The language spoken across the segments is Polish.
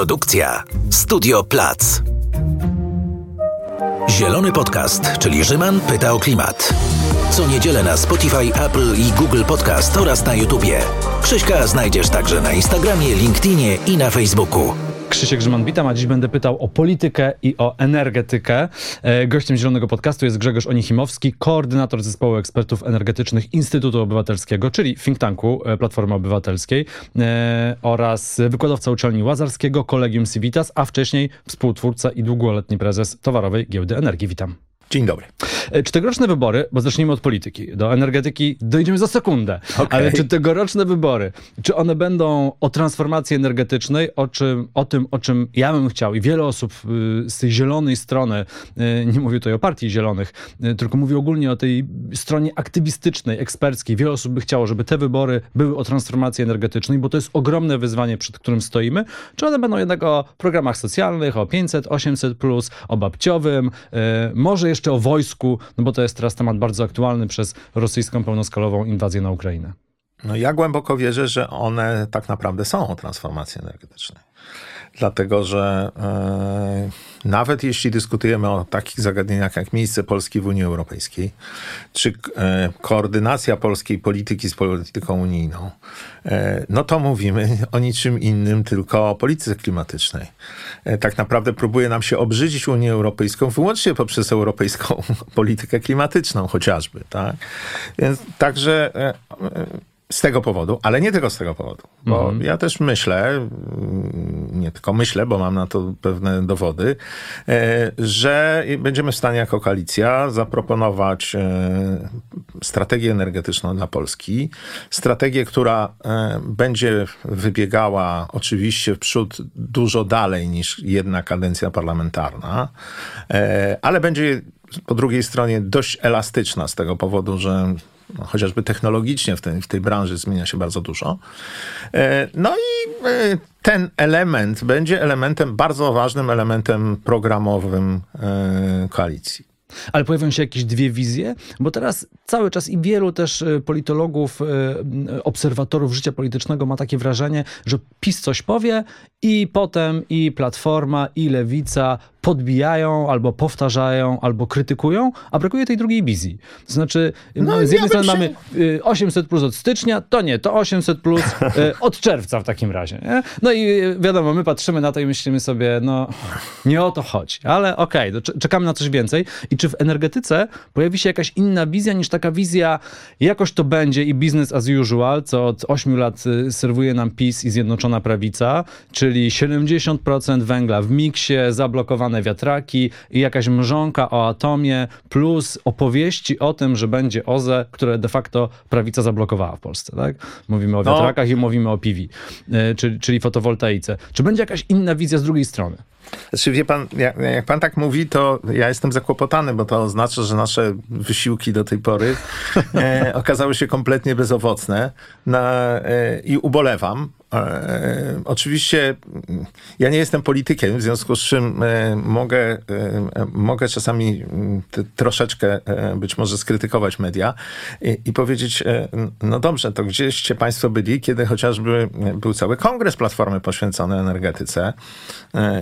Produkcja Studio Plac. Zielony Podcast, czyli Rzyman pyta o klimat. Co niedzielę na Spotify, Apple i Google Podcast oraz na YouTubie. Krzyśka znajdziesz także na Instagramie, LinkedInie i na Facebooku. Krzysiek Grzyman, witam, a dziś będę pytał o politykę i o energetykę. E, gościem Zielonego Podcastu jest Grzegorz Onichimowski, koordynator zespołu ekspertów energetycznych Instytutu Obywatelskiego, czyli think tanku e, Platformy Obywatelskiej e, oraz wykładowca uczelni Łazarskiego, Kolegium Civitas, a wcześniej współtwórca i długoletni prezes Towarowej Giełdy Energii. Witam. Dzień dobry. E, czy tegoroczne wybory, bo zacznijmy od polityki, do energetyki dojdziemy za sekundę, okay. ale czy tegoroczne wybory, czy one będą o transformacji energetycznej, o, czym, o tym, o czym ja bym chciał i wiele osób y, z tej zielonej strony, y, nie mówię tutaj o partii zielonych, y, tylko mówię ogólnie o tej stronie aktywistycznej, eksperckiej. Wiele osób by chciało, żeby te wybory były o transformacji energetycznej, bo to jest ogromne wyzwanie, przed którym stoimy. Czy one będą jednak o programach socjalnych, o 500, 800+, plus, o babciowym, może jeszcze jeszcze o wojsku, no bo to jest teraz temat bardzo aktualny przez rosyjską pełnoskalową inwazję na Ukrainę. No ja głęboko wierzę, że one tak naprawdę są o transformacji energetycznej. Dlatego, że e, nawet jeśli dyskutujemy o takich zagadnieniach jak miejsce Polski w Unii Europejskiej, czy e, koordynacja polskiej polityki z polityką unijną, e, no to mówimy o niczym innym, tylko o polityce klimatycznej. E, tak naprawdę próbuje nam się obrzydzić Unię Europejską wyłącznie poprzez europejską politykę klimatyczną chociażby. Tak? Więc także e, z tego powodu, ale nie tylko z tego powodu, bo mm. ja też myślę, nie tylko myślę, bo mam na to pewne dowody, e, że będziemy w stanie jako koalicja zaproponować e, strategię energetyczną dla Polski. Strategię, która e, będzie wybiegała oczywiście w przód dużo dalej niż jedna kadencja parlamentarna, ale będzie po drugiej stronie dość elastyczna z tego powodu, że chociażby technologicznie w tej, w tej branży zmienia się bardzo dużo. E, no i e, ten element będzie elementem, bardzo ważnym elementem programowym e, koalicji. Ale pojawią się jakieś dwie wizje, bo teraz cały czas i wielu też politologów, obserwatorów życia politycznego ma takie wrażenie, że PiS coś powie i potem i Platforma, i Lewica podbijają, albo powtarzają, albo krytykują, a brakuje tej drugiej wizji. To znaczy, no, z jednej strony się... mamy 800 y, plus od stycznia, to nie, to 800 plus y, od czerwca w takim razie. Nie? No i y, wiadomo, my patrzymy na to i myślimy sobie, no nie o to chodzi, ale okej, okay, czekamy na coś więcej. I czy w energetyce pojawi się jakaś inna wizja niż taka wizja, jakoś to będzie i business as usual, co od 8 lat serwuje nam PiS i Zjednoczona Prawica, czyli 70% węgla w miksie, zablokowane wiatraki i jakaś mrzonka o atomie, plus opowieści o tym, że będzie OZE, które de facto prawica zablokowała w Polsce. Tak? Mówimy o no. wiatrakach no. i mówimy o PV, e, czyli, czyli fotowoltaice. Czy będzie jakaś inna wizja z drugiej strony? Znaczy, wie pan, jak, jak, pan tak mówi, to ja jestem zakłopotany, bo to oznacza, że nasze wysiłki do tej pory e, okazały się kompletnie bezowocne na, e, i ubolewam, E, oczywiście ja nie jestem politykiem, w związku z czym e, mogę, e, mogę czasami troszeczkę być może skrytykować media i, i, powiedzieć, no dobrze, to gdzieście państwo byli, kiedy chociażby był cały kongres Platformy poświęcony energetyce.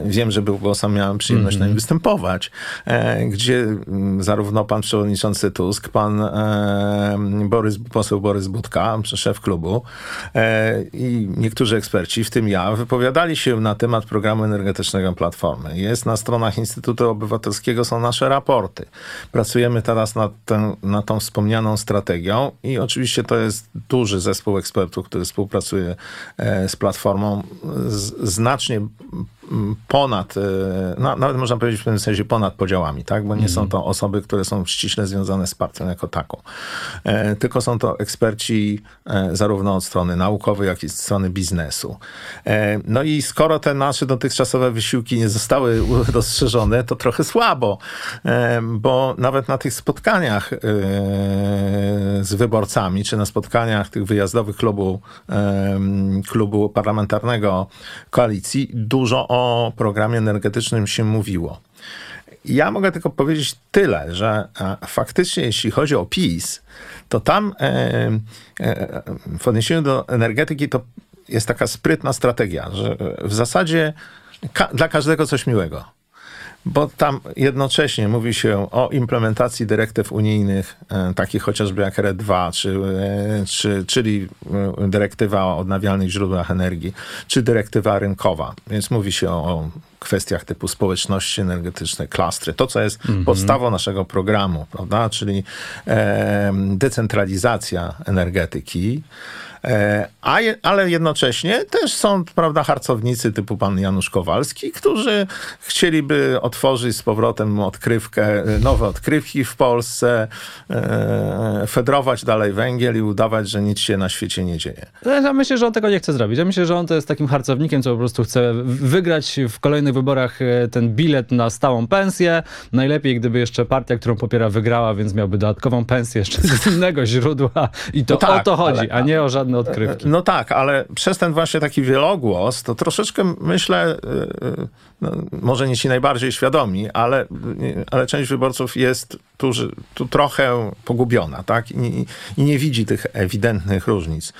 Wiem, że był, bo sam miałem przyjemność mm -hmm. na nim występować, gdzie zarówno pan przewodniczący Tusk, pan Borys, poseł Borys Budka, szef klubu i niektórzy niektórzy eksperci, w tym ja, wypowiadali się na temat programu energetycznego Platformy. Jest na stronach Instytutu Obywatelskiego, są nasze raporty. Pracujemy teraz nad, tą wspomnianą strategią i oczywiście to jest duży zespół ekspertów, który współpracuje e, z Platformą. znacznie ponad, no, nawet można powiedzieć w pewnym sensie ponad podziałami, tak? bo nie mm. są mhm. to osoby, które są ściśle związane z partią jako taką. E, tylko są to eksperci e, zarówno od strony naukowej, jak i od strony biznesu. E, no i skoro te nasze dotychczasowe wysiłki nie zostały rozszerzone, to trochę słabo, e, bo nawet na tych spotkaniach e, z wyborcami, czy na spotkaniach tych wyjazdowych klubu, klubu parlamentarnego koalicji, dużo o o programie energetycznym się mówiło. Ja mogę tylko powiedzieć tyle, że e, faktycznie jeśli chodzi o PiS, to tam e, e, w odniesieniu do energetyki to jest taka sprytna strategia, że w zasadzie ka- dla każdego coś miłego bo tam jednocześnie mówi się o implementacji dyrektyw unijnych, e, takich chociażby jak RED 2, czy, e, czy, czyli e, dyrektywa o odnawialnych źródłach energii, czy dyrektywa rynkowa. Więc mówi się o kwestiach typu społeczności energetyczne, klastry, to co jest podstawą naszego programu, prawda, czyli e, decentralizacja energetyki. E, a je, ale jednocześnie też są, prawda, harcownicy typu pan Janusz Kowalski, którzy chcieliby otworzyć z powrotem odkrywkę, nowe odkrywki w Polsce, e, fedrować dalej węgiel i udawać, że nic się na świecie nie dzieje. Ja myślę, że on tego nie chce zrobić. Ja myślę, że on to jest takim harcownikiem, co po prostu chce wygrać w kolejnych wyborach e, ten bilet na stałą pensję. Najlepiej, gdyby jeszcze partia, którą popiera, wygrała, więc miałby dodatkową pensję jeszcze z innego źródła. I to no tak, o to chodzi, ale, a nie o żadne odkrywki. No tak, ale przez ten właśnie taki wielogłos, to troszeczkę myślę, y, y, no, może nie ci najbardziej świadomi, ale, ale część wyborców jest tu, tu trochę pogubiona, tak? I, I, nie widzi tych ewidentnych różnic.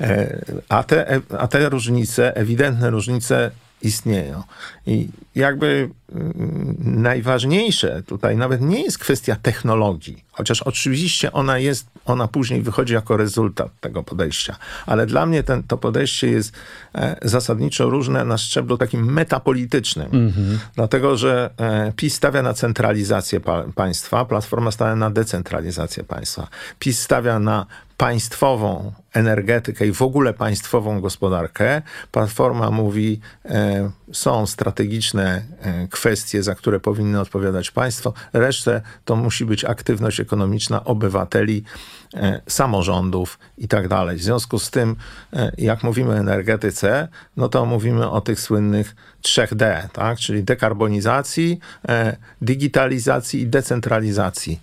E, a te, a te różnice, ewidentne różnice istnieją. I jakby mm, najważniejsze tutaj nawet nie jest kwestia technologii, chociaż oczywiście ona jest, ona później wychodzi jako rezultat tego podejścia, ale dla mnie ten, to podejście jest e, zasadniczo różne na szczeblu takim metapolitycznym, mm-hmm. dlatego że e, PiS stawia na centralizację pa- państwa, Platforma stawia na decentralizację państwa. PiS stawia na państwową energetykę i w ogóle państwową gospodarkę. Platforma mówi, e, są strategiczne e, kwestie, za które powinny odpowiadać państwo. Resztę to musi być aktywność ekonomiczna obywateli, samorządów i tak dalej. W związku z tym, e, jak mówimy o energetyce, no to mówimy o tych słynnych 3D, tak? czyli dekarbonizacji, digitalizacji i decentralizacji.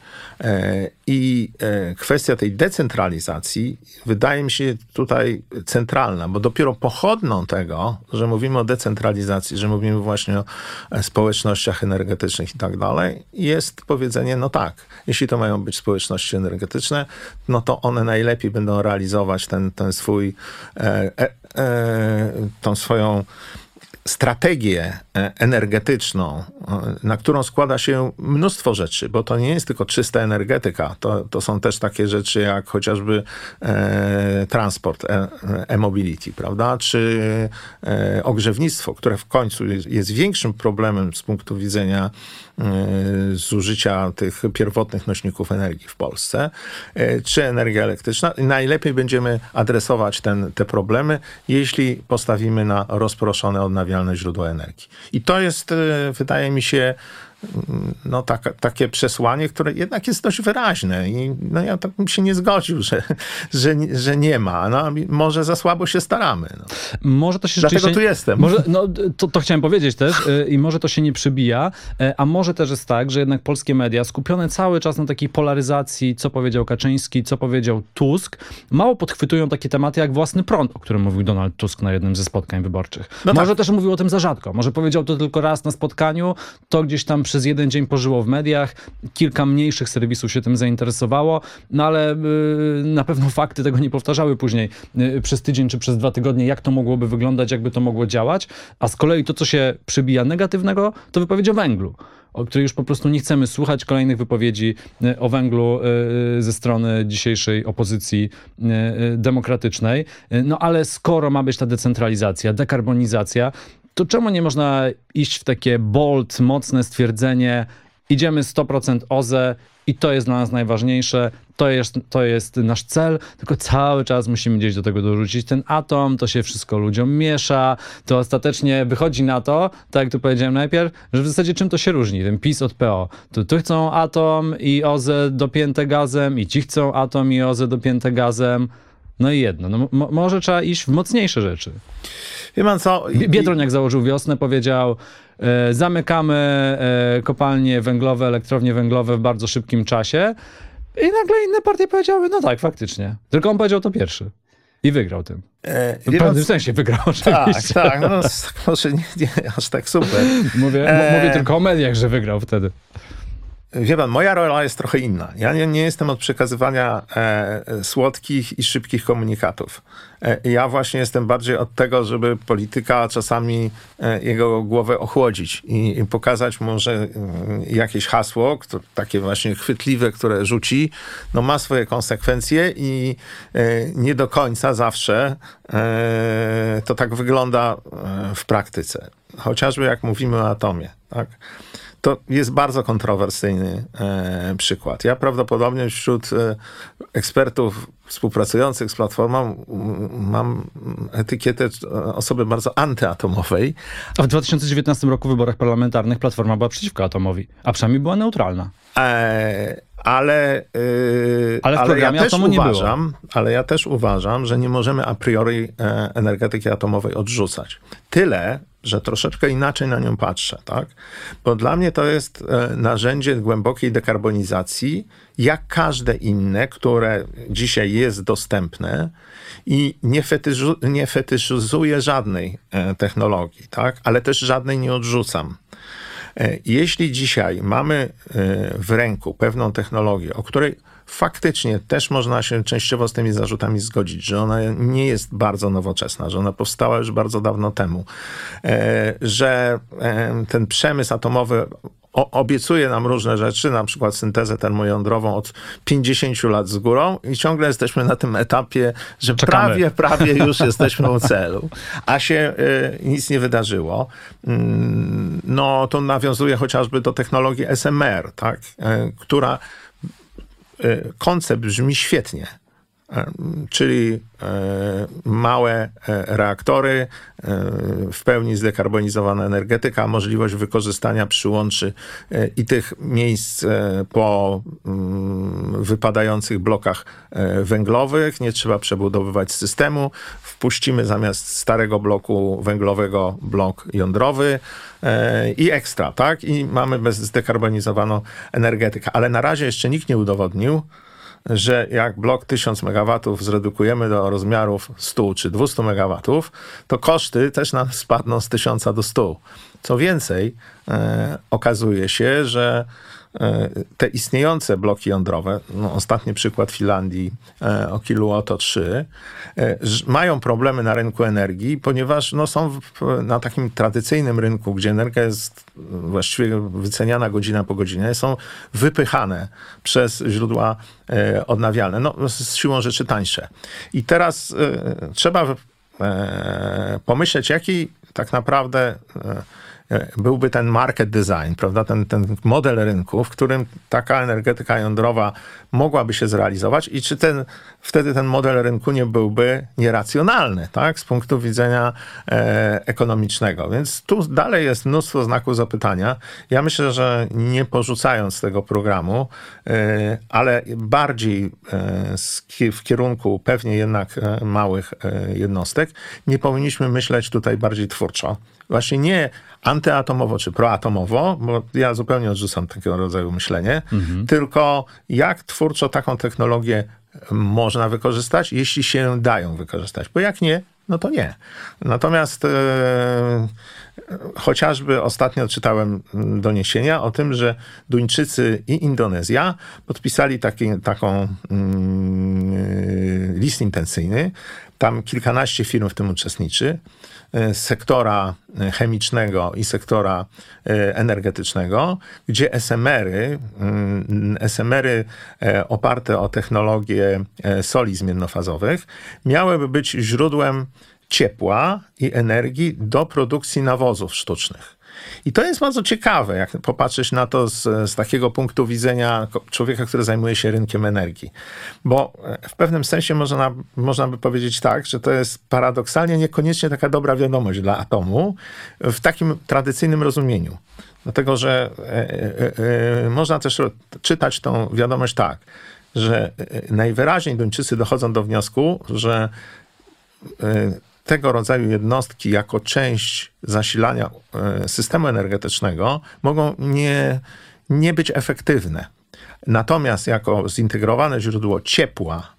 I kwestia tej decentralizacji wydaje mi się tutaj centralna, bo dopiero pochodną tego, że mówimy o decentralizacji, że mówimy właśnie o społecznościach energetycznych i tak dalej, jest powiedzenie, no tak, jeśli to mają być społeczności energetyczne, no to one najlepiej będą realizować ten, ten swój, e, e, e, tą swoją strategię e, energetyczną, e, na którą składa się mnóstwo rzeczy, bo to nie jest tylko czysta energetyka, to, to są też takie rzeczy jak chociażby e, transport, e, e-mobility, prawda, czy e, ogrzewnictwo, które w końcu jest, jest większym problemem z punktu widzenia e, zużycia tych pierwotnych nośników energii w Polsce, czy energia elektryczna. Najlepiej będziemy adresować ten, te problemy, jeśli postawimy na rozproszone odnawialne odnawialne źródła energii. I to jest, e, wydaje mi się, no, tak, takie przesłanie, które jednak jest dość wyraźne i no, ja tak bym się nie zgodził, że, że, że nie ma. No, może za słabo się staramy. No. Może to się Dlatego tu jestem. Może, no, to, to chciałem powiedzieć też y, i może to się nie przybija, y, a może też jest tak, że jednak polskie media skupione cały czas na takiej polaryzacji, co powiedział Kaczyński, co powiedział Tusk, mało podchwytują takie tematy jak własny prąd, o którym mówił Donald Tusk na jednym ze spotkań wyborczych. No może tak. też mówił o tym za rzadko. Może powiedział to tylko raz na spotkaniu, to gdzieś tam przez jeden dzień pożyło w mediach, kilka mniejszych serwisów się tym zainteresowało, no ale y, na pewno fakty tego nie powtarzały później y, przez tydzień czy przez dwa tygodnie, jak to mogłoby wyglądać, jakby to mogło działać, a z kolei to, co się przybija negatywnego, to wypowiedź o węglu o której już po prostu nie chcemy słuchać kolejnych wypowiedzi y, o węglu ze strony dzisiejszej opozycji demokratycznej. No ale skoro ma być ta decentralizacja, dekarbonizacja, to czemu nie można iść w takie bold, mocne stwierdzenie, idziemy 100% OZE i to jest dla nas najważniejsze, to jest, to jest nasz cel, tylko cały czas musimy gdzieś do tego dorzucić. Ten atom, to się wszystko ludziom miesza, to ostatecznie wychodzi na to, tak jak tu powiedziałem najpierw, że w zasadzie czym to się różni, ten PiS od PO. To tu chcą atom i OZE dopięte gazem i ci chcą atom i OZE dopięte gazem, no i jedno, no, może trzeba iść w mocniejsze rzeczy. Wie pan co? Biedroń jak założył wiosnę, powiedział e, zamykamy e, kopalnie węglowe, elektrownie węglowe w bardzo szybkim czasie i nagle inne partie powiedziały, no tak, faktycznie. Tylko on powiedział to pierwszy. I wygrał tym. E, w pewnym sensie wygrał oczywiście. Tak, tak. No, może nie, nie aż tak super. Mówię, e... mówię tylko o mediach, że wygrał wtedy. Wie pan, moja rola jest trochę inna. Ja nie, nie jestem od przekazywania e, słodkich i szybkich komunikatów. E, ja właśnie jestem bardziej od tego, żeby polityka czasami e, jego głowę ochłodzić i, i pokazać mu, że mm, jakieś hasło, które, takie właśnie chwytliwe, które rzuci, no ma swoje konsekwencje i e, nie do końca zawsze to tak wygląda w praktyce. Chociażby jak mówimy o atomie, tak? To jest bardzo kontrowersyjny e, przykład. Ja prawdopodobnie wśród e, ekspertów współpracujących z Platformą mam etykietę osoby bardzo antyatomowej. A w 2019 roku w wyborach parlamentarnych Platforma była przeciwko atomowi, a przynajmniej była neutralna. E, ale, yy, ale, ale ja też uważam, ale ja też uważam, że nie możemy a priori e, energetyki atomowej odrzucać. Tyle, że troszeczkę inaczej na nią patrzę, tak? Bo dla mnie to jest e, narzędzie głębokiej dekarbonizacji, jak każde inne, które dzisiaj jest dostępne i nie, fetyszu, nie żadnej e, technologii, tak? Ale też żadnej nie odrzucam. E, jeśli dzisiaj mamy w ręku pewną technologię, o której faktycznie też można się częściowo z tymi zarzutami zgodzić, że ona nie jest bardzo nowoczesna, że ona powstała już bardzo dawno temu, e, że e, ten przemysł atomowy obiecuje nam różne rzeczy, na przykład syntezę termojądrową od 50 lat z górą i ciągle jesteśmy na tym etapie, że Czekamy. prawie, prawie już jesteśmy u celu, a się y, nic nie wydarzyło. Mm, no to nawiązuje chociażby do technologii SMR, tak, y, która koncept brzmi świetnie. E, czyli e, małe reaktory, w pełni zdekarbonizowana energetyka, możliwość wykorzystania przyłączy i tych miejsc po mm, wypadających blokach węglowych. Nie trzeba przebudowywać systemu. Wpuścimy zamiast starego bloku węglowego blok jądrowy i ekstra, tak? I mamy bez zdekarbonizowaną energetykę. Ale na razie jeszcze nikt nie udowodnił, że jak blok 1000 MW zredukujemy do rozmiarów 100 czy 200 MW, to koszty też nam spadną z 1000 do 100. Co więcej, e, okazuje się, że te istniejące bloki jądrowe, no ostatni przykład Finlandii e, o Kiluoto 3, e, mają problemy na rynku energii, ponieważ no, są w, na takim tradycyjnym rynku, gdzie energia jest właściwie wyceniana godzina po godzinie, są wypychane przez źródła odnawialne, no z siłą rzeczy tańsze. I teraz trzeba pomyśleć, jaki tak naprawdę E, byłby ten market design, prawda? Ten, ten model rynku, w którym taka energetyka jądrowa mogłaby się zrealizować i czy ten, wtedy ten model rynku nie byłby nieracjonalny, tak? Z punktu widzenia e, ekonomicznego. Więc tu dalej jest mnóstwo znaków zapytania. Ja myślę, że nie porzucając tego programu, e, ale bardziej e, w kierunku pewnie jednak e, małych e, jednostek, nie powinniśmy myśleć tutaj bardziej twórczo. Właśnie nie antyatomowo czy proatomowo, bo ja zupełnie odrzucam takiego rodzaju myślenie, mhm. tylko jak twórczo taką technologię można wykorzystać, jeśli się dają wykorzystać, bo jak nie, no to nie. Natomiast e, chociażby ostatnio czytałem doniesienia o tym, że Duńczycy i Indonezja podpisali taki, taką mm, list intencyjny. Tam kilkanaście firm w tym uczestniczy. E, sektora e, chemicznego i sektora e, energetycznego, gdzie SMR-y, mm, SMR-y oparte o technologię soli zmiennofazowych, miałyby być źródłem ciepła i energii do produkcji nawozów sztucznych. I to jest bardzo ciekawe, jak popatrzeć na to z, z, takiego punktu widzenia człowieka, który zajmuje się rynkiem energii. Bo e, w pewnym sensie można, można by powiedzieć tak, że to jest paradoksalnie niekoniecznie taka dobra wiadomość dla atomu w takim tradycyjnym rozumieniu. Dlatego, że e, e, można też czytać tą wiadomość tak, że najwyraźniej Duńczycy dochodzą do wniosku, że tego rodzaju jednostki jako część zasilania e, systemu energetycznego mogą nie, nie być efektywne. Natomiast jako zintegrowane źródło ciepła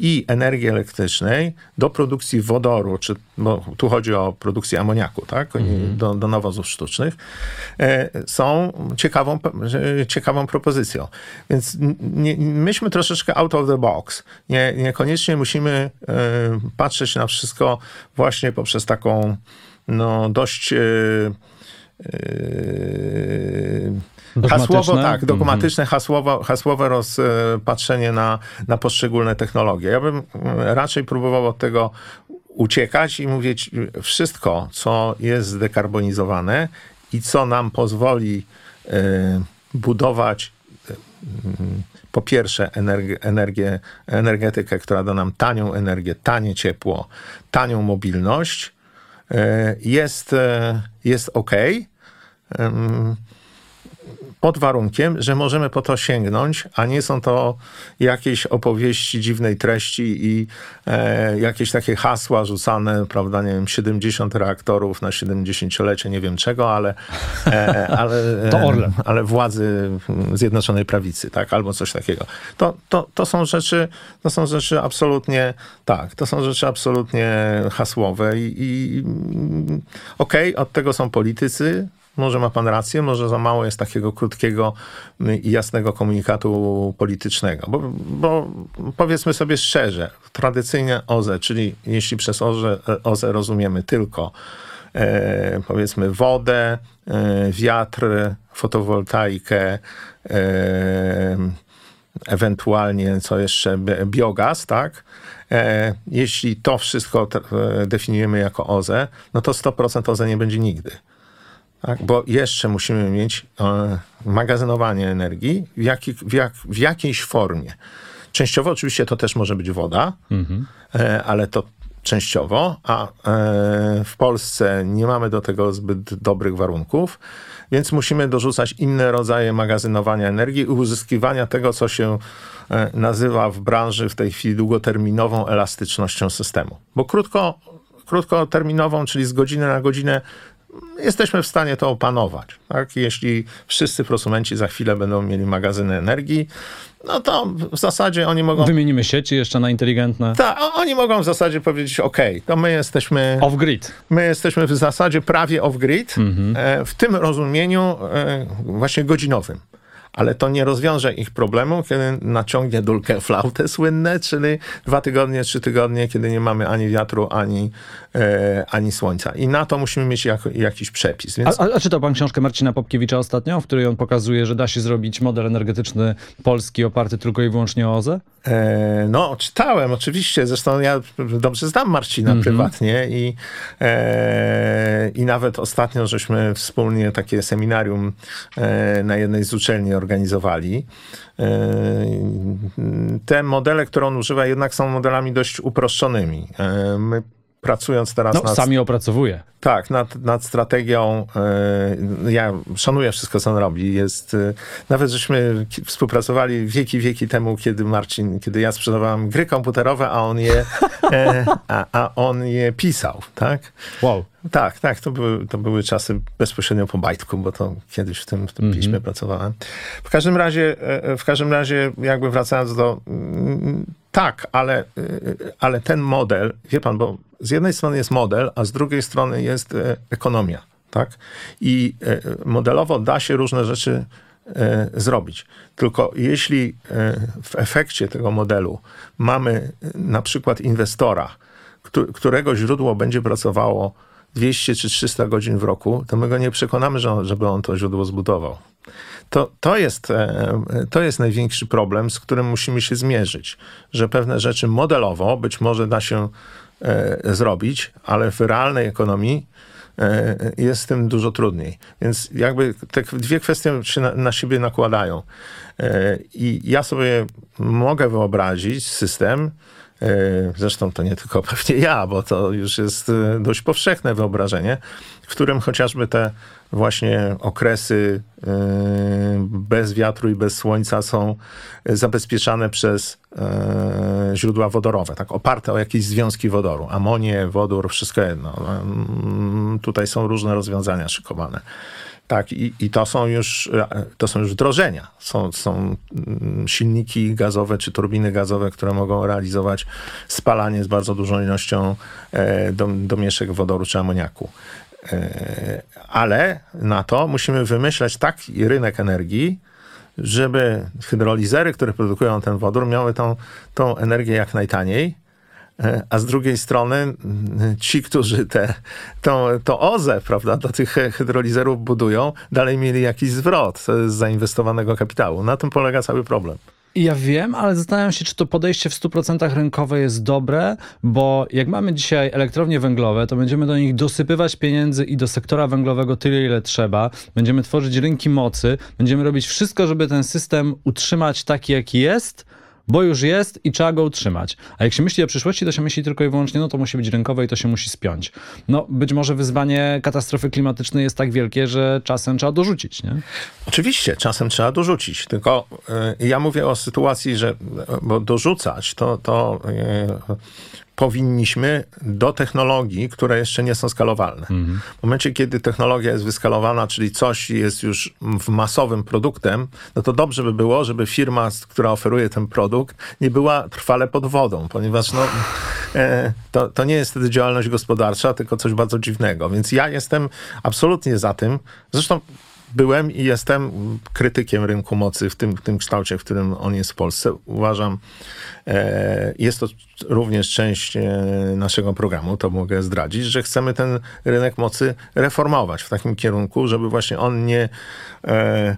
i energii elektrycznej do produkcji wodoru, czy bo tu chodzi o produkcję amoniaku, tak, mhm. do, do nawozów sztucznych, e, są ciekawą, ciekawą propozycją. Więc nie, myśmy troszeczkę out of the box. Nie, niekoniecznie musimy e, patrzeć na wszystko właśnie poprzez taką no, dość e, Hasłowo, tak, dogmatyczne, hasłowo, hasłowe rozpatrzenie na, na poszczególne technologie. Ja bym raczej próbował od tego uciekać i mówić, wszystko, co jest zdekarbonizowane i co nam pozwoli budować po pierwsze energię, energię, energetykę, która da nam tanią energię, tanie ciepło, tanią mobilność, jest, jest ok pod warunkiem, że możemy po to sięgnąć, a nie są to jakieś opowieści dziwnej treści i e, jakieś takie hasła rzucane, prawda, nie wiem, 70 reaktorów na 70-lecie nie wiem czego, ale, e, ale, Orlen. ale władzy Zjednoczonej Prawicy, tak, albo coś takiego. To, to, to są rzeczy, to są rzeczy absolutnie, tak, to są rzeczy absolutnie hasłowe i, i okej, okay, od tego są politycy, może ma pan rację, może za mało jest takiego krótkiego i jasnego komunikatu politycznego. Bo, bo powiedzmy sobie szczerze, tradycyjnie OZE, czyli jeśli przez OZE, OZE rozumiemy tylko e, powiedzmy wodę, e, wiatr, fotowoltaikę, e, ewentualnie co jeszcze, biogaz, tak? E, jeśli to wszystko e, definiujemy jako OZE, no to 100% OZE nie będzie nigdy. Tak, bo jeszcze musimy mieć e, magazynowanie energii w, jaki, w, jak, w, jakiejś formie. Częściowo oczywiście to też może być woda, mhm. e, ale to częściowo, a e, w Polsce nie mamy do tego zbyt dobrych warunków, więc musimy dorzucać inne rodzaje magazynowania energii i uzyskiwania tego, co się e, nazywa w branży w tej chwili długoterminową elastycznością systemu. Bo krótko, krótkoterminową, czyli z godziny na godzinę jesteśmy w stanie to opanować. Tak? Jeśli wszyscy prosumenci za chwilę będą mieli magazyny energii, no to w zasadzie oni mogą... Wymienimy sieci jeszcze na inteligentne. Tak, oni mogą w zasadzie powiedzieć, ok, to my jesteśmy... Off-grid. My jesteśmy w zasadzie prawie off-grid, mhm. E, w tym rozumieniu e, właśnie godzinowym ale to nie rozwiąże ich problemu, kiedy naciągnie dulkę flautę słynne, czyli dwa tygodnie, trzy tygodnie, kiedy nie mamy ani wiatru, ani, e, ani słońca. I na to musimy mieć jak, jakiś przepis. Więc... A, a, czytał pan książkę Marcina Popkiewicza ostatnio, w której on pokazuje, że da się zrobić model energetyczny polski oparty tylko i wyłącznie o OZE? E, no, czytałem, oczywiście. Zresztą ja dobrze znam Marcina mm -hmm. prywatnie i, e, i nawet ostatnio żeśmy wspólnie takie seminarium e, na jednej z uczelni organizowali. E, te modele, które on używa, jednak są modelami dość uproszczonymi. E, my pracując teraz no, nad... sami opracowuje. Tak, nad, nad strategią. E, ja szanuję wszystko, co on robi. Jest, nawet żeśmy współpracowali wieki, wieki temu, kiedy Marcin, kiedy ja sprzedawałem gry komputerowe, a on je, a, a on je pisał, tak? Wow. Tak, tak, to były, to były czasy bezpośrednio po bajtku, bo to kiedyś w tym, w tym mm -hmm. piśmie pracowałem. W każdym razie, e, w każdym razie, jakby wracając do. Tak, ale, e, ale ten model, wie pan, bo z jednej strony jest model, a z drugiej strony jest e, ekonomia, tak? I modelowo da się różne rzeczy zrobić. Tylko jeśli w efekcie tego modelu mamy na przykład inwestora, którego źródło będzie pracowało 200 czy 300 godzin w roku, to my go nie przekonamy, że żeby on to źródło zbudował. To, to, jest, e, to jest największy problem, z którym musimy się zmierzyć, że pewne rzeczy modelowo być może da się e, zrobić, ale w realnej ekonomii e, jest z tym dużo trudniej. Więc jakby te dwie kwestie się na, na siebie nakładają. I ja sobie mogę wyobrazić system, E, zresztą to nie tylko pewnie ja, bo to już jest e, dość powszechne wyobrażenie, w którym chociażby te właśnie okresy e, bez wiatru i bez słońca są zabezpieczane przez źródła wodorowe, tak oparte o jakieś związki wodoru. Amonię, wodór, wszystko jedno. Tutaj są różne rozwiązania szykowane. Tak, i, i to, są już, to są już wdrożenia. Są, są mm, silniki gazowe czy turbiny gazowe, które mogą realizować spalanie z bardzo dużą ilością e, domieszek wodoru czy amoniaku. E, ale na to musimy wymyślać taki rynek energii, żeby hydrolizery, które produkują ten wodór, miały tą, tą energię jak najtaniej, e, a z drugiej strony ci, którzy te, to, to OZE, prawda, do tych hydrolizerów budują, dalej mieli jakiś zwrot z zainwestowanego kapitału. Na tym polega cały problem. Ja wiem, ale zastanawiam się, czy to podejście w 100% rynkowe jest dobre, bo jak mamy dzisiaj elektrownie węglowe, to będziemy do nich dosypywać pieniędzy i do sektora węglowego tyle, ile trzeba. Będziemy tworzyć rynki mocy, będziemy robić wszystko, żeby ten system utrzymać taki, jaki jest, bo już jest i trzeba go utrzymać. A jak się myśli o przyszłości, to się myśli tylko i wyłącznie, no to musi być rynkowe i to się musi spiąć. No być może wyzwanie katastrofy klimatycznej jest tak wielkie, że czasem trzeba dorzucić, nie? Oczywiście, czasem trzeba dorzucić, tylko y, ja mówię o sytuacji, że bo dorzucać to, to y, powinniśmy do technologii, które jeszcze nie są skalowalne. Mhm. W momencie, kiedy technologia jest wyskalowana, czyli coś jest już w masowym produktem, no to dobrze by było, żeby firma, która oferuje ten produkt, nie była trwale pod wodą, ponieważ no, e, to, to nie jest wtedy działalność gospodarcza, tylko coś bardzo dziwnego. Więc ja jestem absolutnie za tym. Zresztą byłem i jestem krytykiem rynku mocy w tym, w tym kształcie, w którym on jest w Polsce. Uważam, e, jest to również część e, naszego programu, to mogę zdradzić, że chcemy ten rynek mocy reformować w takim kierunku, żeby właśnie on nie e,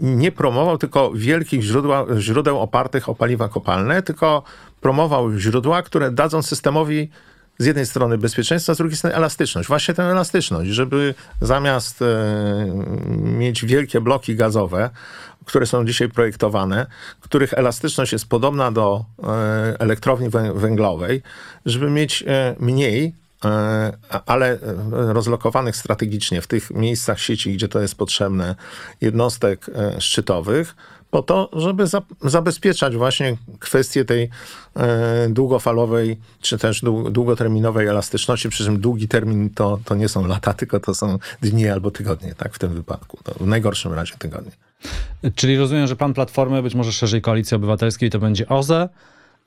nie promował tylko wielkich źródła, źródeł opartych o paliwa kopalne, tylko promował źródła, które dadzą systemowi z jednej strony bezpieczeństwo, z drugiej strony elastyczność. Właśnie tę elastyczność, żeby zamiast e, mieć wielkie bloki gazowe, które są dzisiaj projektowane, których elastyczność jest podobna do e, elektrowni węglowej, żeby mieć e, mniej e, ale rozlokowanych strategicznie w tych miejscach sieci, gdzie to jest potrzebne, jednostek e, szczytowych, po to, żeby za, zabezpieczać właśnie kwestię tej e, długofalowej, czy też długoterminowej elastyczności, przy czym długi termin to, to nie są lata, tylko to są dni albo tygodnie, tak w tym wypadku. To w najgorszym razie tygodnie. Czyli rozumiem, że plan Platformy, być może szerzej Koalicji Obywatelskiej, to będzie OZE,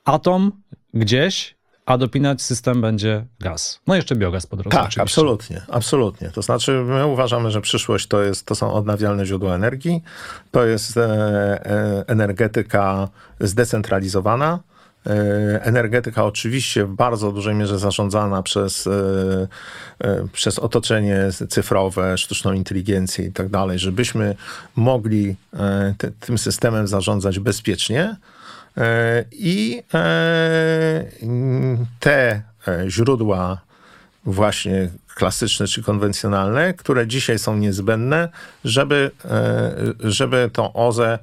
Atom gdzieś a dopinać system będzie gaz. No jeszcze biogaz po drodze. Tak, oczywiście. absolutnie, absolutnie. To znaczy my uważamy, że przyszłość to, jest, to są odnawialne źródła energii, to jest e, e, energetyka zdecentralizowana, e, energetyka oczywiście w bardzo dużej mierze zarządzana przez, e, e, przez otoczenie cyfrowe, sztuczną inteligencję i tak dalej, żebyśmy mogli te, tym systemem zarządzać bezpiecznie, I e, te e, źródła właśnie klasyczne czy konwencjonalne, które dzisiaj są niezbędne, żeby, żeby to OZE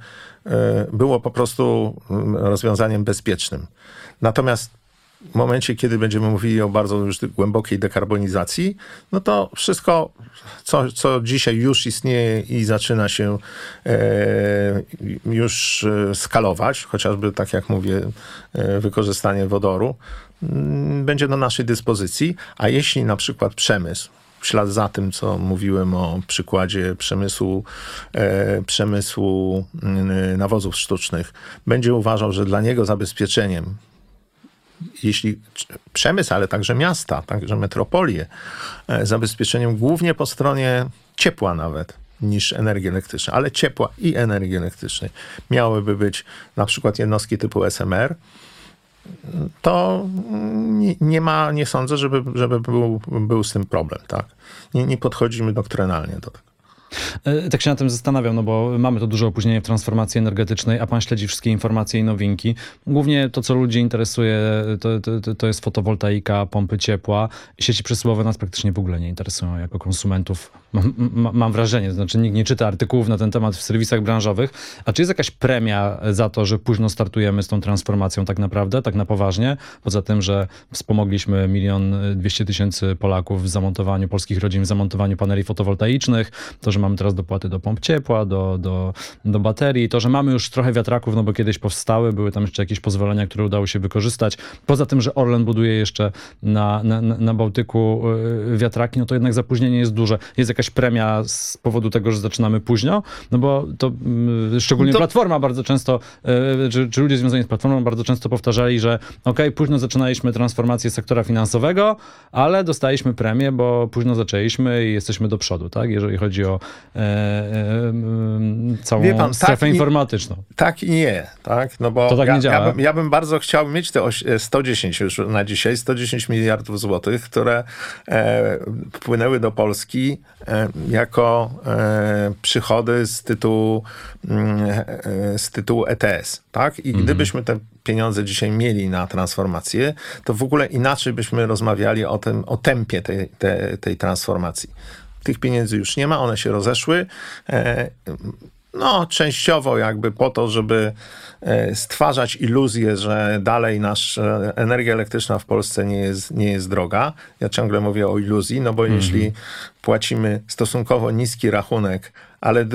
było po prostu mm, rozwiązaniem bezpiecznym. Natomiast w momencie, kiedy będziemy mówili o bardzo już głębokiej dekarbonizacji, no to wszystko, co, co dzisiaj już istnieje i zaczyna się e, już e, skalować, chociażby tak jak mówię, e, wykorzystanie wodoru, mm, będzie do naszej dyspozycji, a jeśli na przykład przemysł, w ślad za tym, co mówiłem o przykładzie przemysłu, e, przemysłu mm, nawozów sztucznych, będzie uważał, że dla niego zabezpieczeniem jeśli przemysł, ale także miasta, także metropolie, e, zabezpieczeniem głównie po stronie ciepła nawet niż energii elektrycznej, ale ciepła i energii elektrycznej miałyby być na przykład jednostki typu SMR, to nie, nie ma, nie sądzę, żeby, żeby był, był z tym problem, tak? Nie, nie podchodzimy doktrynalnie do tego. E, tak się na tym zastanawiam, no bo mamy to duże opóźnienie w transformacji energetycznej, a pan śledzi wszystkie informacje i nowinki. Głównie to, co ludzi interesuje, to, to, to jest fotowoltaika, pompy ciepła. Sieci przesyłowe nas praktycznie w ogóle nie interesują jako konsumentów. Mam, mam wrażenie, to znaczy nikt nie czyta artykułów na ten temat w serwisach branżowych. A czy jest jakaś premia za to, że późno startujemy z tą transformacją tak naprawdę, tak na poważnie? Poza tym, że wspomogliśmy milion dwieście tysięcy Polaków w zamontowaniu, polskich rodzin w zamontowaniu paneli fotowoltaicznych, to, że mamy teraz dopłaty do pomp ciepła, do, do, do baterii, to, że mamy już trochę wiatraków, no bo kiedyś powstały, były tam jeszcze jakieś pozwolenia, które udało się wykorzystać. Poza tym, że Orlen buduje jeszcze na, na, na Bałtyku y, wiatraki, no to jednak zapóźnienie jest duże. Jest jakaś premia z powodu tego, że zaczynamy późno? No bo to mm, szczególnie To- Platforma bardzo często, czy, czy ludzie związani z Platformą bardzo często powtarzali, że okej, późno zaczynaliśmy transformację sektora finansowego, ale dostaliśmy premię, bo późno zaczęliśmy i jesteśmy do przodu, tak? Jeżeli chodzi o e, e, całą Wie pan, strefę tak i- informatyczną. Tak i nie, tak? No bo To tak ja, nie działa. Ja bym, ja bym bardzo chciał mieć te oś- e, 110 już na dzisiaj, 110 miliardów złotych, które e, wpłynęły do Polski e, jako e, przychody z tytułu, mm, e, z tytułu ETS, tak? I gdybyśmy te pieniądze dzisiaj mieli na transformację, to w ogóle inaczej byśmy rozmawiali o tym, o tempie tej, tej, tej transformacji. Tych pieniędzy już nie ma, one się rozeszły. E, no, częściowo jakby po to, żeby e, stwarzać iluzję, że dalej nasz e, energia elektryczna w Polsce nie jest, nie jest droga. Ja ciągle mówię o iluzji, no bo jeśli płacimy stosunkowo niski rachunek, ale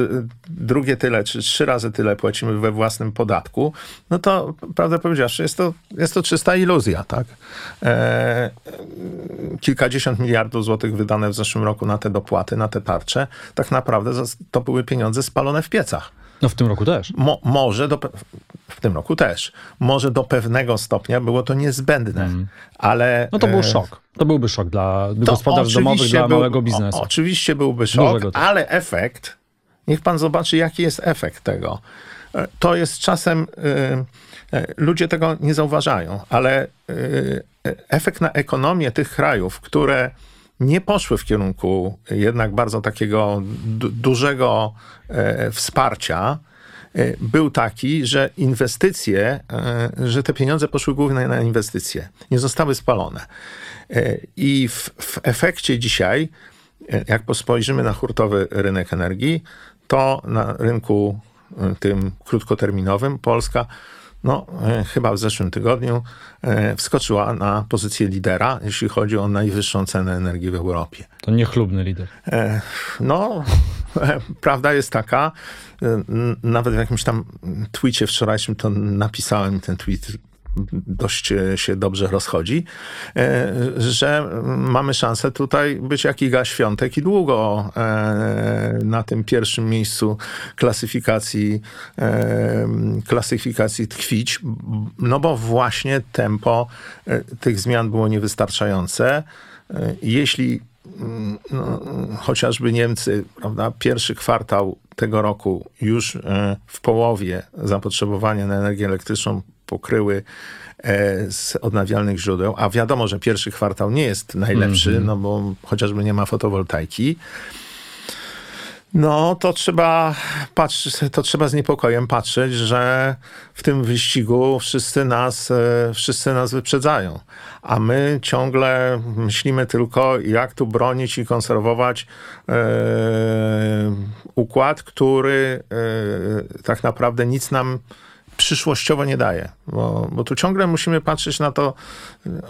drugie tyle, czy trzy razy tyle płacimy we własnym podatku, no to prawdę powiedziawszy, jest to, jest to czysta iluzja, tak? E, kilkadziesiąt miliardów złotych wydane w zeszłym roku na te dopłaty, na te tarcze, tak naprawdę to były pieniądze spalone w piecach. No w tym roku też. Mo, może do, w tym roku też, może do pewnego stopnia było to niezbędne, ale... No to był e, szok. To byłby szok dla to gospodarstw domowych, dla był- małego biznesu. O, oczywiście byłby szok, ale efekt, niech pan zobaczy, jaki jest efekt tego. E, To jest czasem, y, y, ludzie tego nie zauważają, ale efekt na ekonomię tych krajów, które nie poszły w kierunku jednak bardzo takiego du- dużego e, wsparcia, e, był taki, że inwestycje, e, że te pieniądze poszły głównie na inwestycje, nie zostały spalone. E, I w, w efekcie dzisiaj, e, jak spojrzymy na hurtowy rynek energii, to na rynku e, tym krótkoterminowym Polska no, e, chyba w zeszłym tygodniu e, wskoczyła na pozycję lidera, jeśli chodzi o najwyższą cenę energii w Europie. To niechlubny lider. No, prawda jest taka, nawet w jakimś tam tweetie wczorajszym to napisałem ten tweet dość e, się dobrze rozchodzi, e, że mamy szansę tutaj być jak Iga Świątek i długo e, na tym pierwszym miejscu klasyfikacji, klasyfikacji tkwić, no bo właśnie tempo tych zmian było niewystarczające. Jeśli mm, no, chociażby Niemcy, prawda, pierwszy kwartał tego roku już w połowie zapotrzebowanie na energię elektryczną pokryły e, z odnawialnych źródeł, a wiadomo, że pierwszy kwartał nie jest najlepszy, no bo chociażby nie ma fotowoltaiki, no to trzeba, patrzeć, to trzeba z niepokojem patrzeć, że w tym wyścigu wszyscy nas, e, wszyscy nas wyprzedzają. A my ciągle myślimy tylko, jak tu bronić i konserwować e, układ, który tak naprawdę nic nam przyszłościowo nie daje, bo, bo tu ciągle musimy patrzeć na to,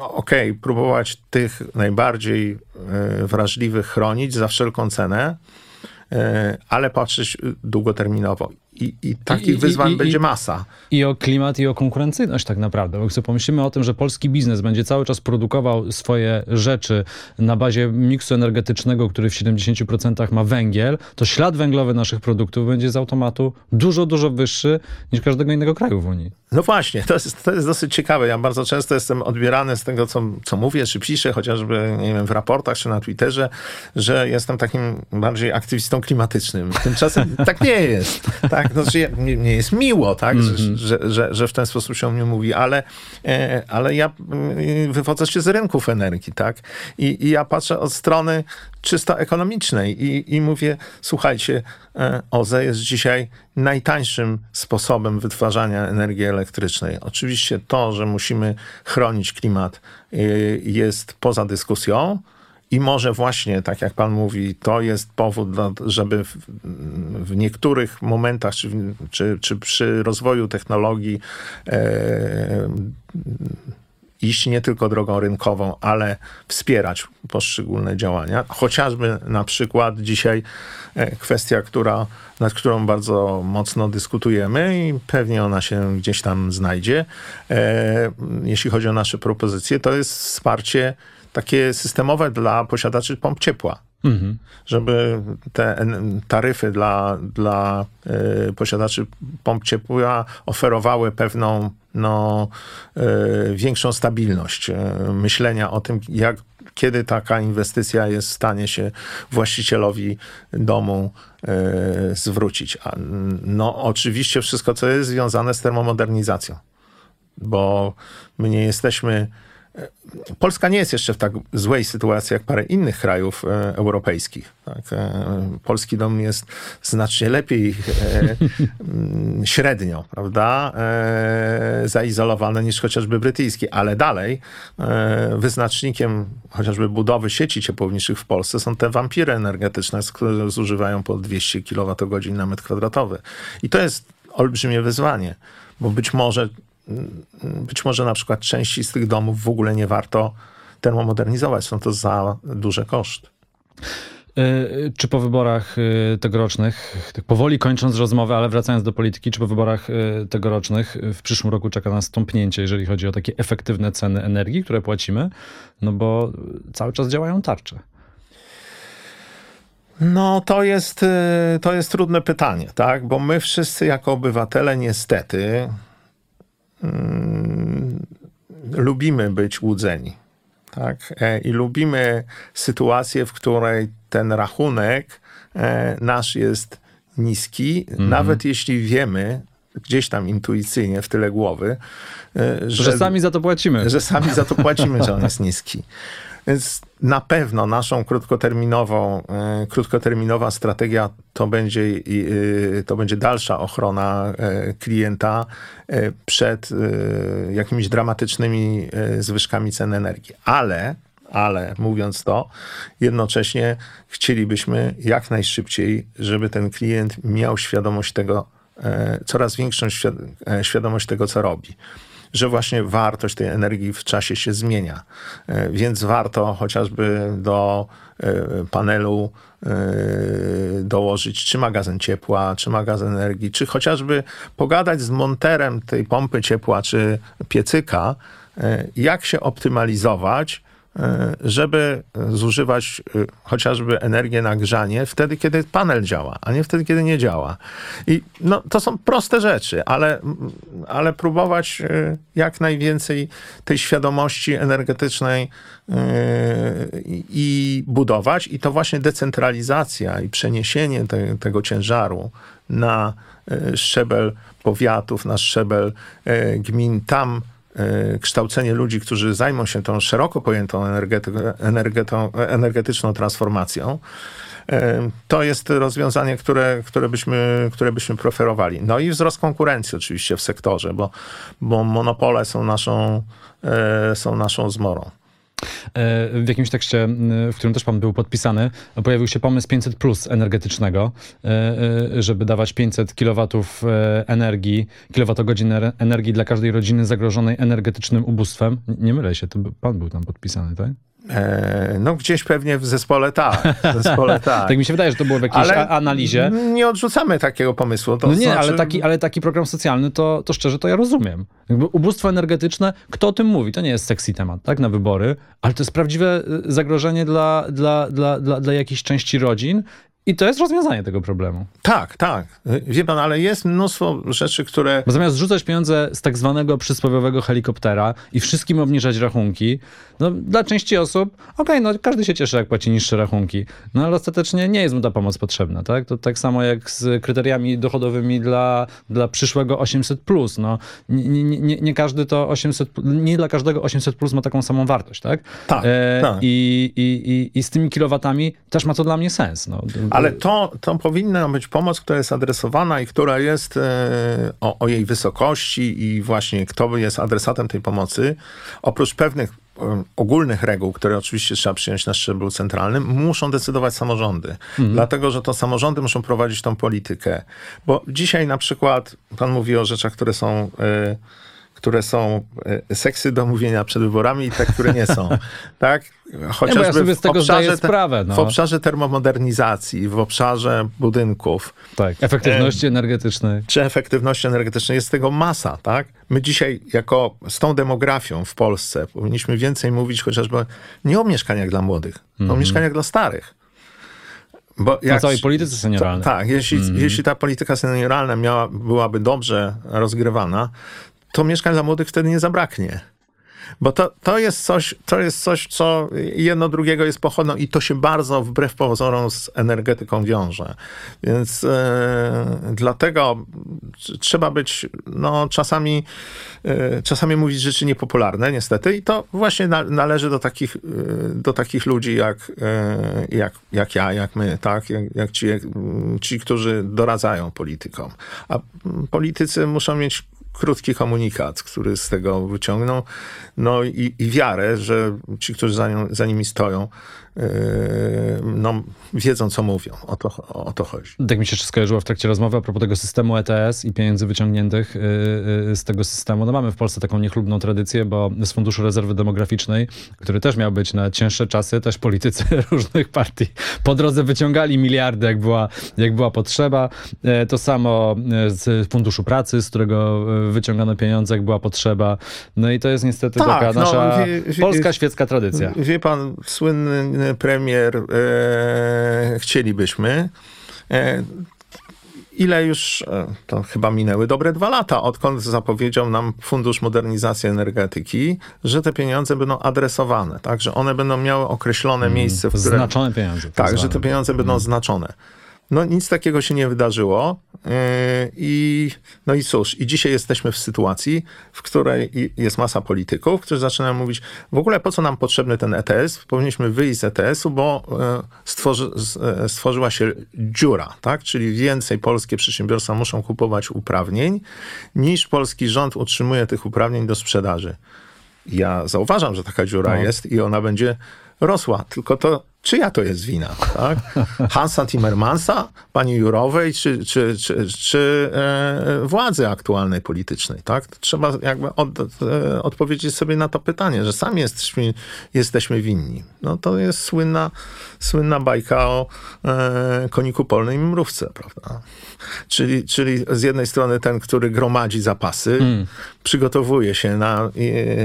okej, próbować tych najbardziej e, wrażliwych chronić za wszelką cenę, e, ale patrzeć długoterminowo. I, i takich I- wyzwań i- będzie masa. I o klimat, i o konkurencyjność tak naprawdę. Bo pomyślimy o tym, że polski biznes będzie cały czas produkował swoje rzeczy na bazie miksu energetycznego, który w 70% ma węgiel, to ślad węglowy naszych produktów będzie z automatu dużo, dużo wyższy niż każdego innego kraju w Unii. No właśnie, to jest, to jest dosyć ciekawe. Ja bardzo często jestem odbierany z tego, co, co mówię, czy piszę, chociażby nie wiem, w raportach, czy na Twitterze, że jestem takim bardziej aktywistą klimatycznym. Tymczasem tak nie jest. Tak? Znaczy, ja- nie, nie jest miło, tak? Że, że, że, że w ten sposób się o mnie mówi, ale, e, ale ja mm, wywodzę się z rynków energii, tak? I, I ja patrzę od strony czysto ekonomicznej i, i mówię, słuchajcie, e, OZE jest dzisiaj najtańszym sposobem wytwarzania energii elektrycznej. Oczywiście to, że musimy chronić klimat e, jest poza dyskusją, i może właśnie, tak jak pan mówi, to jest powód, żeby w, w niektórych momentach, czy, czy, czy przy rozwoju technologii e, iść nie tylko drogą rynkową, ale wspierać poszczególne działania. Chociażby na przykład dzisiaj e, kwestia, która, nad którą bardzo mocno dyskutujemy i pewnie ona się gdzieś tam znajdzie, e, jeśli chodzi o nasze propozycje, to jest wsparcie takie systemowe dla posiadaczy pomp ciepła. Mhm. Żeby te taryfy dla, dla y, posiadaczy pomp ciepła oferowały pewną no, y, większą stabilność y, myślenia o tym, jak, kiedy taka inwestycja jest w stanie się właścicielowi domu zwrócić. A, no, oczywiście wszystko, co jest związane z termomodernizacją, bo my nie jesteśmy Polska nie jest jeszcze w tak złej sytuacji jak parę innych krajów e, europejskich. Tak? E, polski dom jest znacznie lepiej e, mm, średnio, prawda, e, zaizolowany niż chociażby brytyjski, ale dalej e, wyznacznikiem chociażby budowy sieci ciepłowniczych w Polsce są te wampiry energetyczne, które zużywają po 200 kWh na metr kwadratowy. I to jest olbrzymie wyzwanie, bo być może być może na przykład części z tych domów w ogóle nie warto termomodernizować. Są to za duże koszty. E, czy po wyborach e, tegorocznych, tak powoli kończąc rozmowę, ale wracając do polityki, czy po wyborach e, tegorocznych w przyszłym roku czeka nas stąpnięcie, jeżeli chodzi o takie efektywne ceny energii, które płacimy? No bo cały czas działają tarcze. No, to jest, to jest trudne pytanie, tak? Bo my wszyscy jako obywatele niestety Mm, lubimy być łudzeni. Tak? E, I lubimy sytuację, w której ten rachunek e, nasz jest niski, -hmm. nawet jeśli wiemy, gdzieś tam intuicyjnie w tyle głowy, e, że, że sami za to płacimy. Że sami za to płacimy, że on jest niski. Więc na pewno naszą krótkoterminową, e, krótkoterminowa strategia to będzie, e, to będzie dalsza ochrona e, klienta przed jakimiś dramatycznymi zwyżkami cen energii. Ale, ale mówiąc to, jednocześnie chcielibyśmy jak najszybciej, żeby ten klient miał świadomość tego, coraz większą świadomość tego, co robi że właśnie wartość tej energii w czasie się zmienia. E, więc warto chociażby do e, panelu e, dołożyć czy magazyn ciepła, czy magazyn energii, czy chociażby pogadać z monterem tej pompy ciepła, czy piecyka, jak się optymalizować, żeby zużywać e, chociażby energię na grzanie wtedy, kiedy panel działa, a nie wtedy, kiedy nie działa. I no, to są proste rzeczy, ale, ale próbować e, jak najwięcej tej świadomości energetycznej i budować. I to właśnie decentralizacja i przeniesienie te, tego ciężaru na szczebel powiatów, na szczebel gmin, tam E, kształcenie ludzi, którzy zajmą się tą szeroko pojętą energetyczną transformacją, e, to jest rozwiązanie, które, które, byśmy, które byśmy preferowali. No i wzrost konkurencji oczywiście w sektorze, bo, bo monopole są naszą, e, są naszą zmorą. E, w jakimś tekście, w którym też pan był podpisany, pojawił się pomysł 500 plus energetycznego, e, e, żeby dawać 500 kW energii, kilowatogodzin energii dla każdej rodziny zagrożonej energetycznym ubóstwem. Nie mylę się, to pan był tam podpisany, tak? E, no gdzieś pewnie w zespole tak. W zespole tak. tak mi się wydaje, że to było w jakiejś ale analizie. Nie odrzucamy takiego pomysłu. To no nie, znaczy... ale, taki, ale taki program socjalny, to, to szczerze, to ja rozumiem. Jakby ubóstwo energetyczne, kto o tym mówi? To nie jest sexy temat, tak, na wybory, ale to jest prawdziwe y, zagrożenie dla, dla, dla, dla, dla jakiejś części rodzin i to jest rozwiązanie tego problemu. Tak, tak. Wie pan, ale jest mnóstwo rzeczy, które... Bo zamiast rzucać pieniądze z tak zwanego przysłowiowego helikoptera i wszystkim obniżać rachunki, no dla części osób, okej, okay, no każdy się cieszy, jak płaci niższe rachunki, no ale ostatecznie nie jest mu ta pomoc potrzebna, tak? To tak samo jak z kryteriami dochodowymi dla, dla przyszłego 800+. Plus. No, nie, nie, nie każdy to 800, nie dla każdego 800 plus ma taką samą wartość, tak? Tak, e, tak. I, i, i, I z tymi kilowatami też ma to dla mnie sens. No. Ale to, to powinna być pomoc, która jest adresowana i która jest e, o, o jej wysokości i właśnie kto jest adresatem tej pomocy. Oprócz pewnych e, ogólnych reguł, które oczywiście trzeba przyjąć na szczeblu centralnym, muszą decydować samorządy. Mhm. Dlatego, że to samorządy muszą prowadzić tą politykę. Bo dzisiaj na przykład, pan mówi o rzeczach, które są... Y które są e, seksy do mówienia przed wyborami i te, które nie są. tak? Chociażby ja sobie z tego zdaję sprawę. No. W obszarze termomodernizacji, w obszarze budynków. Tak, efektywności e, energetycznej. Czy efektywności energetycznej. Jest tego masa, tak? My dzisiaj jako z tą demografią w Polsce powinniśmy więcej mówić chociażby nie o mieszkaniach dla młodych, mm -hmm. o mhm. mieszkaniach dla starych. Bo jak, na całej polityce senioralnej. Tak, jeśli, mm. jeśli ta polityka senioralna miała, byłaby dobrze rozgrywana, to mieszkań dla młodych wtedy nie zabraknie. Bo to, to, jest coś, to jest coś, co jedno drugiego jest pochodną i to się bardzo wbrew pozorom z energetyką wiąże. Więc e, dlatego trzeba być no, czasami, e, czasami mówić rzeczy niepopularne, niestety. I to właśnie na, należy do takich, e, do takich ludzi jak, jak, jak ja, jak my, tak? jak, jak ci, ci, którzy doradzają politykom. A politycy muszą mieć krótki komunikat, który z tego wyciągnął, no i, i wiarę, że ci, którzy za, nią, za nimi stoją, no, wiedzą, co mówią. O to, o to chodzi. Tak mi się jeszcze skojarzyło w trakcie rozmowy a propos tego systemu ETS i pieniędzy wyciągniętych yy, yy, z tego systemu. No mamy w Polsce taką niechlubną tradycję, bo z Funduszu Rezerwy Demograficznej, który też miał być na cięższe czasy, też politycy różnych partii po drodze wyciągali miliardy, jak była, jak była potrzeba. To samo z Funduszu Pracy, z którego wyciągano pieniądze, jak była potrzeba. No i to jest niestety tak, taka no, nasza wie, wie, polska świecka tradycja. Wie pan, słynny premier e, chcielibyśmy. E, ile już, e, to chyba minęły dobre dwa lata, odkąd zapowiedział nam Fundusz Modernizacji Energetyki, że te pieniądze będą adresowane, tak, że one będą miały określone mm, miejsce, w którym... Znaczone pieniądze. Tak, tak że te pieniądze będą mm. znaczone. No nic takiego się nie wydarzyło. Yy, I, no i cóż, i dzisiaj jesteśmy w sytuacji, w której jest masa polityków, którzy zaczynają mówić, w ogóle po co nam potrzebny ten ETS? Powinniśmy wyjść z ETS-u, bo yy, stworzy, yy, stworzyła się dziura, tak? Czyli więcej polskie przedsiębiorstwa muszą kupować uprawnień, niż polski rząd utrzymuje tych uprawnień do sprzedaży. Ja zauważam, że taka dziura no. jest i ona będzie rosła, tylko to czyja to jest wina? Tak? Hansa Timmermansa, pani Jurowej, czy, czy, czy, czy e, władzy aktualnej politycznej? Tak? Trzeba jakby od, e, odpowiedzieć sobie na to pytanie, że sami jesteśmy, jesteśmy winni. No to jest słynna, słynna bajka o e, koniku polnym i mrówce, prawda? Czyli, czyli z jednej strony ten, który gromadzi zapasy, mm. przygotowuje się na,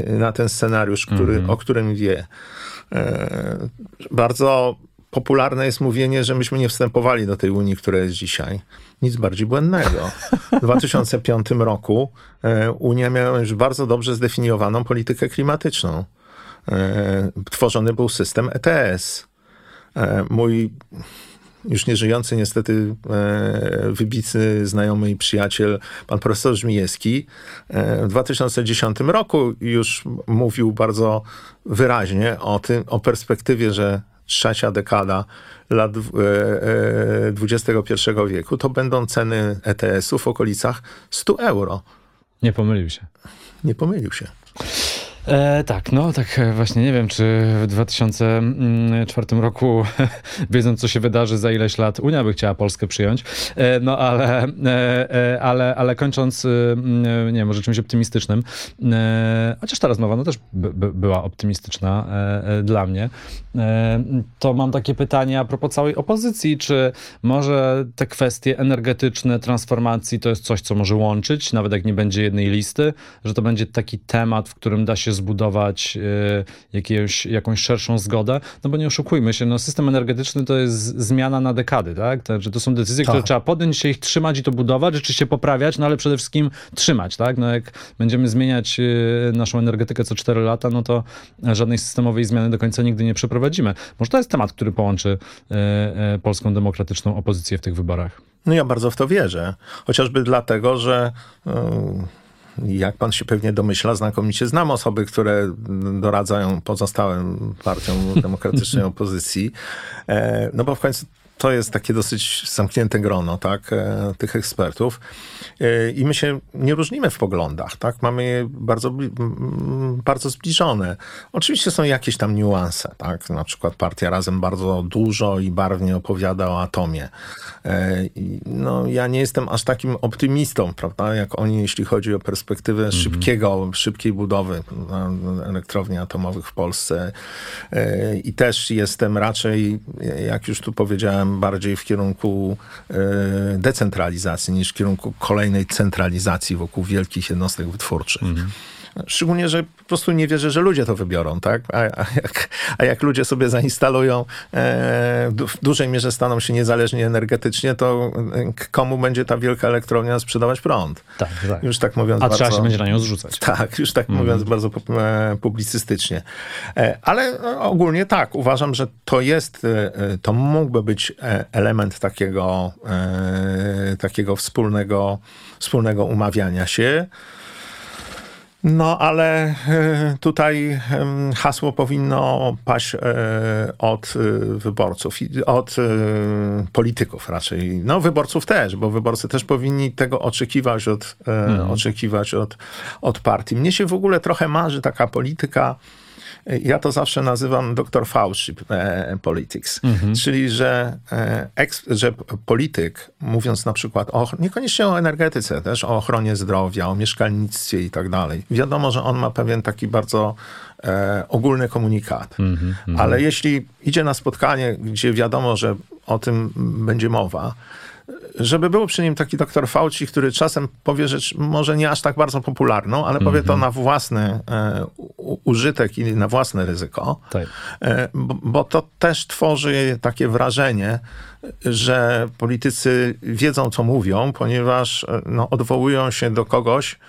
na ten scenariusz, który, mm -hmm. o którym wie, E, bardzo popularne jest mówienie, że myśmy nie wstępowali do tej Unii, która jest dzisiaj. Nic bardziej błędnego. W 2005 roku e, Unia miała już bardzo dobrze zdefiniowaną politykę klimatyczną. E, tworzony był system ETS. Mój już nieżyjący niestety e, wybitny znajomy i przyjaciel, pan profesor Żmijewski, e, w 2010 roku już mówił bardzo wyraźnie o tym, o perspektywie, że trzecia dekada lat XXI e, wieku to będą ceny ETS-u w okolicach 100 euro. Nie pomylił się. Nie pomylił się. E, tak, no tak e, właśnie nie wiem, czy w 2004 roku, wiedząc co się wydarzy za ileś lat, Unia by chciała Polskę przyjąć, e, no ale, e, e ale, ale kończąc, e, nie wiem, może czymś optymistycznym, chociaż ta rozmowa no też by, by była optymistyczna dla mnie, to mam takie pytanie a propos całej opozycji, czy może te kwestie energetyczne, transformacji to jest coś, co może łączyć, nawet jak nie będzie jednej listy, że to będzie taki temat, w którym da się zbudować e, jakieś, jakąś szerszą zgodę, no bo nie oszukujmy się, no system energetyczny to jest zmiana na dekady, tak? To, to są decyzje, tak. które trzeba podjąć się ich trzymać i to budować, rzeczywiście poprawiać, no ale przede wszystkim trzymać, tak? No jak będziemy zmieniać e, naszą energetykę co 4 lata, no to żadnej systemowej zmiany do końca nigdy nie przeprowadzimy. Może to jest temat, który połączy e, polską demokratyczną opozycję w tych wyborach. No ja bardzo w to wierzę. Chociażby dlatego, że jak pan się pewnie domyśla, znakomicie znam osoby, które doradzają pozostałym partiom demokratycznej opozycji. E, no bo w końcu to jest takie dosyć zamknięte grono, tak, e, tych ekspertów. E, I my się nie różnimy w poglądach, tak? Mamy je bardzo, bardzo zbliżone. Oczywiście są jakieś tam niuanse, tak? Na przykład partia Razem bardzo dużo i barwnie opowiada o atomie. E, no, ja nie jestem aż takim optymistą, prawda, jak oni, jeśli chodzi o perspektywę mhm. szybkiego, szybkiej budowy elektrowni atomowych w Polsce. I też jestem raczej, jak już tu powiedziałem, bardziej w kierunku e, decentralizacji niż w kierunku kolejnej centralizacji wokół wielkich jednostek wytwórczych. Mhm. Szczególnie, że po prostu nie wierzę, że ludzie to wybiorą, tak? A, a, jak, a jak ludzie sobie zainstalują, e, w dużej mierze staną się niezależni energetycznie, to e, komu będzie ta wielka elektrownia sprzedawać prąd? Tak, tak. Już tak mówiąc A bardzo, trzeba się będzie na nią zrzucać. Tak, już tak mówiąc Mhm. bardzo e, publicystycznie. E, Ale e, ogólnie tak, uważam, że to jest, to mógłby być element takiego, e, takiego wspólnego, wspólnego umawiania się. No, ale e, tutaj hasło powinno paść e, od e, wyborców, i- od polityków raczej. No, wyborców też, bo wyborcy też powinni tego oczekiwać od, e, oczekiwać od, od partii. Mnie się w ogóle trochę marzy taka polityka. E, Ja to zawsze nazywam dr Fauci e, politics, czyli że, e, że polityk, mówiąc na przykład o, niekoniecznie o energetyce, też o ochronie zdrowia, o mieszkalnictwie i tak dalej, wiadomo, że on ma pewien taki bardzo e, ogólny komunikat. Ale jeśli idzie na spotkanie, gdzie wiadomo, że o tym będzie mowa, żeby był przy nim taki doktor Fauci, który czasem powie rzecz może nie aż tak bardzo popularną, ale powie to na własny e, u- użytek i na własne ryzyko. Tak. E, Bo, bo to też tworzy takie wrażenie, że politycy wiedzą, co mówią, ponieważ e, no, odwołują się do kogoś,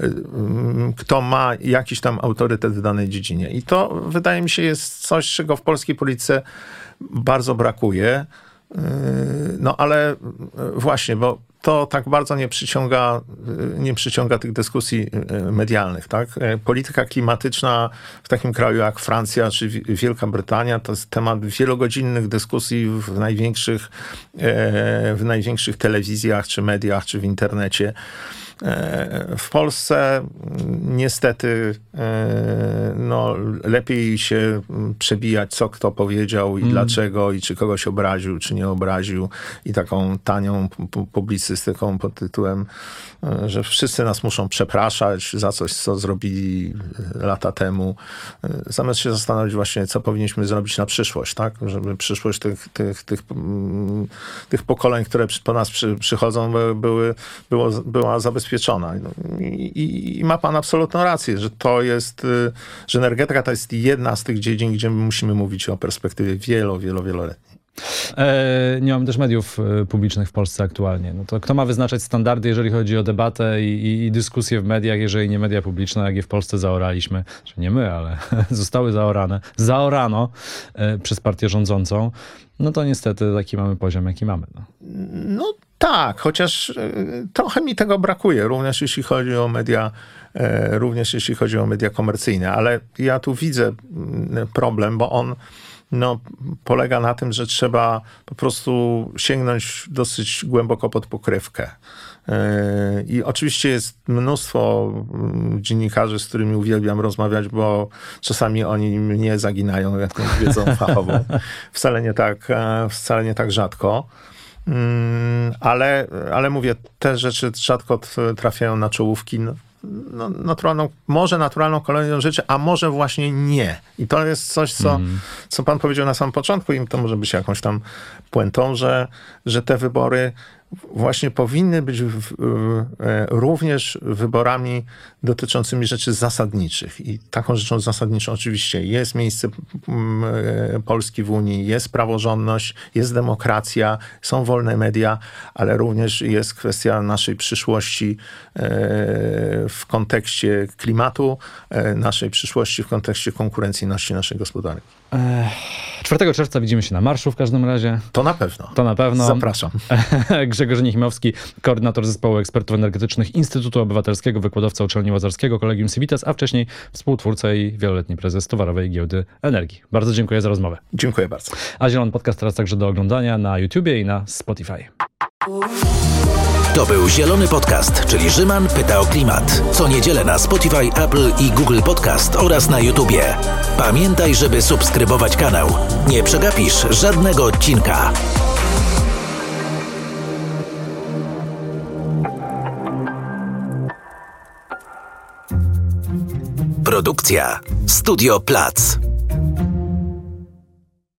e, mm, kto ma jakiś tam autorytet w danej dziedzinie. I to wydaje mi się jest coś, czego w polskiej polityce bardzo brakuje. No ale yy, właśnie, bo to tak bardzo nie przyciąga, yy, nie przyciąga tych dyskusji yy, medialnych. Tak? Polityka klimatyczna w takim kraju jak Francja czy Wi- Wielka Brytania to jest temat wielogodzinnych dyskusji w największych, w największych telewizjach, czy mediach, czy w internecie. E, W Polsce mm, niestety e, no, lepiej się mm, przebijać, co kto powiedział i dlaczego, i czy kogoś obraził, czy nie obraził. I taką tanią pu- pu- publicystyką pod tytułem, e, że wszyscy nas muszą przepraszać za coś, co zrobili lata temu. Zamiast się zastanowić właśnie, co powinniśmy zrobić na przyszłość, tak? Żeby przyszłość tych, tych, tych, mm, tych pokoleń, które po nas przy, przychodzą, by- były, było, była zabezpieczona. No I, i, ma pan absolutną rację, że to jest, y, że energetyka to jest jedna z tych dziedzin, gdzie my musimy mówić o perspektywie wielo, wielo, wieloletniej. E, nie mamy też mediów e, publicznych w Polsce aktualnie. No to kto ma wyznaczać standardy, jeżeli chodzi o debatę i, i, i dyskusję w mediach, jeżeli nie media publiczne, jak je w Polsce zaoraliśmy, czy nie my, ale zostały zaorane, zaorano e, przez partię rządzącą, no to niestety taki mamy poziom, jaki mamy. No. No tak, chociaż y, trochę mi tego brakuje, również jeśli chodzi o media, e, również jeśli chodzi o media komercyjne, ale ja tu widzę mm, problem, bo on no, polega na tym, że trzeba po prostu sięgnąć dosyć głęboko pod pokrywkę. E, I oczywiście jest mnóstwo mm, dziennikarzy, z którymi uwielbiam rozmawiać, bo czasami oni mnie zaginają jakąś wiedzą fachową. Wcale nie tak, e, wcale nie tak rzadko. Mm, ale, ale mówię, te rzeczy rzadko trafiają na czołówki. No, no, naturalną, może naturalną kolejną rzeczy, a może właśnie nie. I to jest coś, co, co pan powiedział na samym początku i to może być jakąś tam puentą, że, że te wybory właśnie powinny być w, e, również wyborami dotyczącymi rzeczy zasadniczych. I taką rzeczą zasadniczą oczywiście jest miejsce mm, e, Polski w Unii, jest praworządność, jest demokracja, są wolne media, ale również jest kwestia naszej przyszłości e, w kontekście klimatu, naszej przyszłości w kontekście konkurencyjności naszej gospodarki. 4 czerwca widzimy się na marszu w każdym razie. To na pewno. To na pewno. Zapraszam. Grzegorz Nichimowski, koordynator zespołu ekspertów energetycznych Instytutu Obywatelskiego, wykładowca uczelni Łazarskiego, Kolegium Civitas, a wcześniej współtwórca i wieloletni prezes Towarowej Giełdy Energii. Bardzo dziękuję za rozmowę. Dziękuję bardzo. A Zielony Podcast teraz także do oglądania na YouTubie i na Spotify. To był Zielony Podcast, czyli Rzyman pyta o klimat. Co niedzielę na Spotify, Apple i Google Podcast oraz na YouTubie. Pamiętaj, żeby subskrybować kanał. Nie przegapisz żadnego odcinka. Produkcja Studio Plac.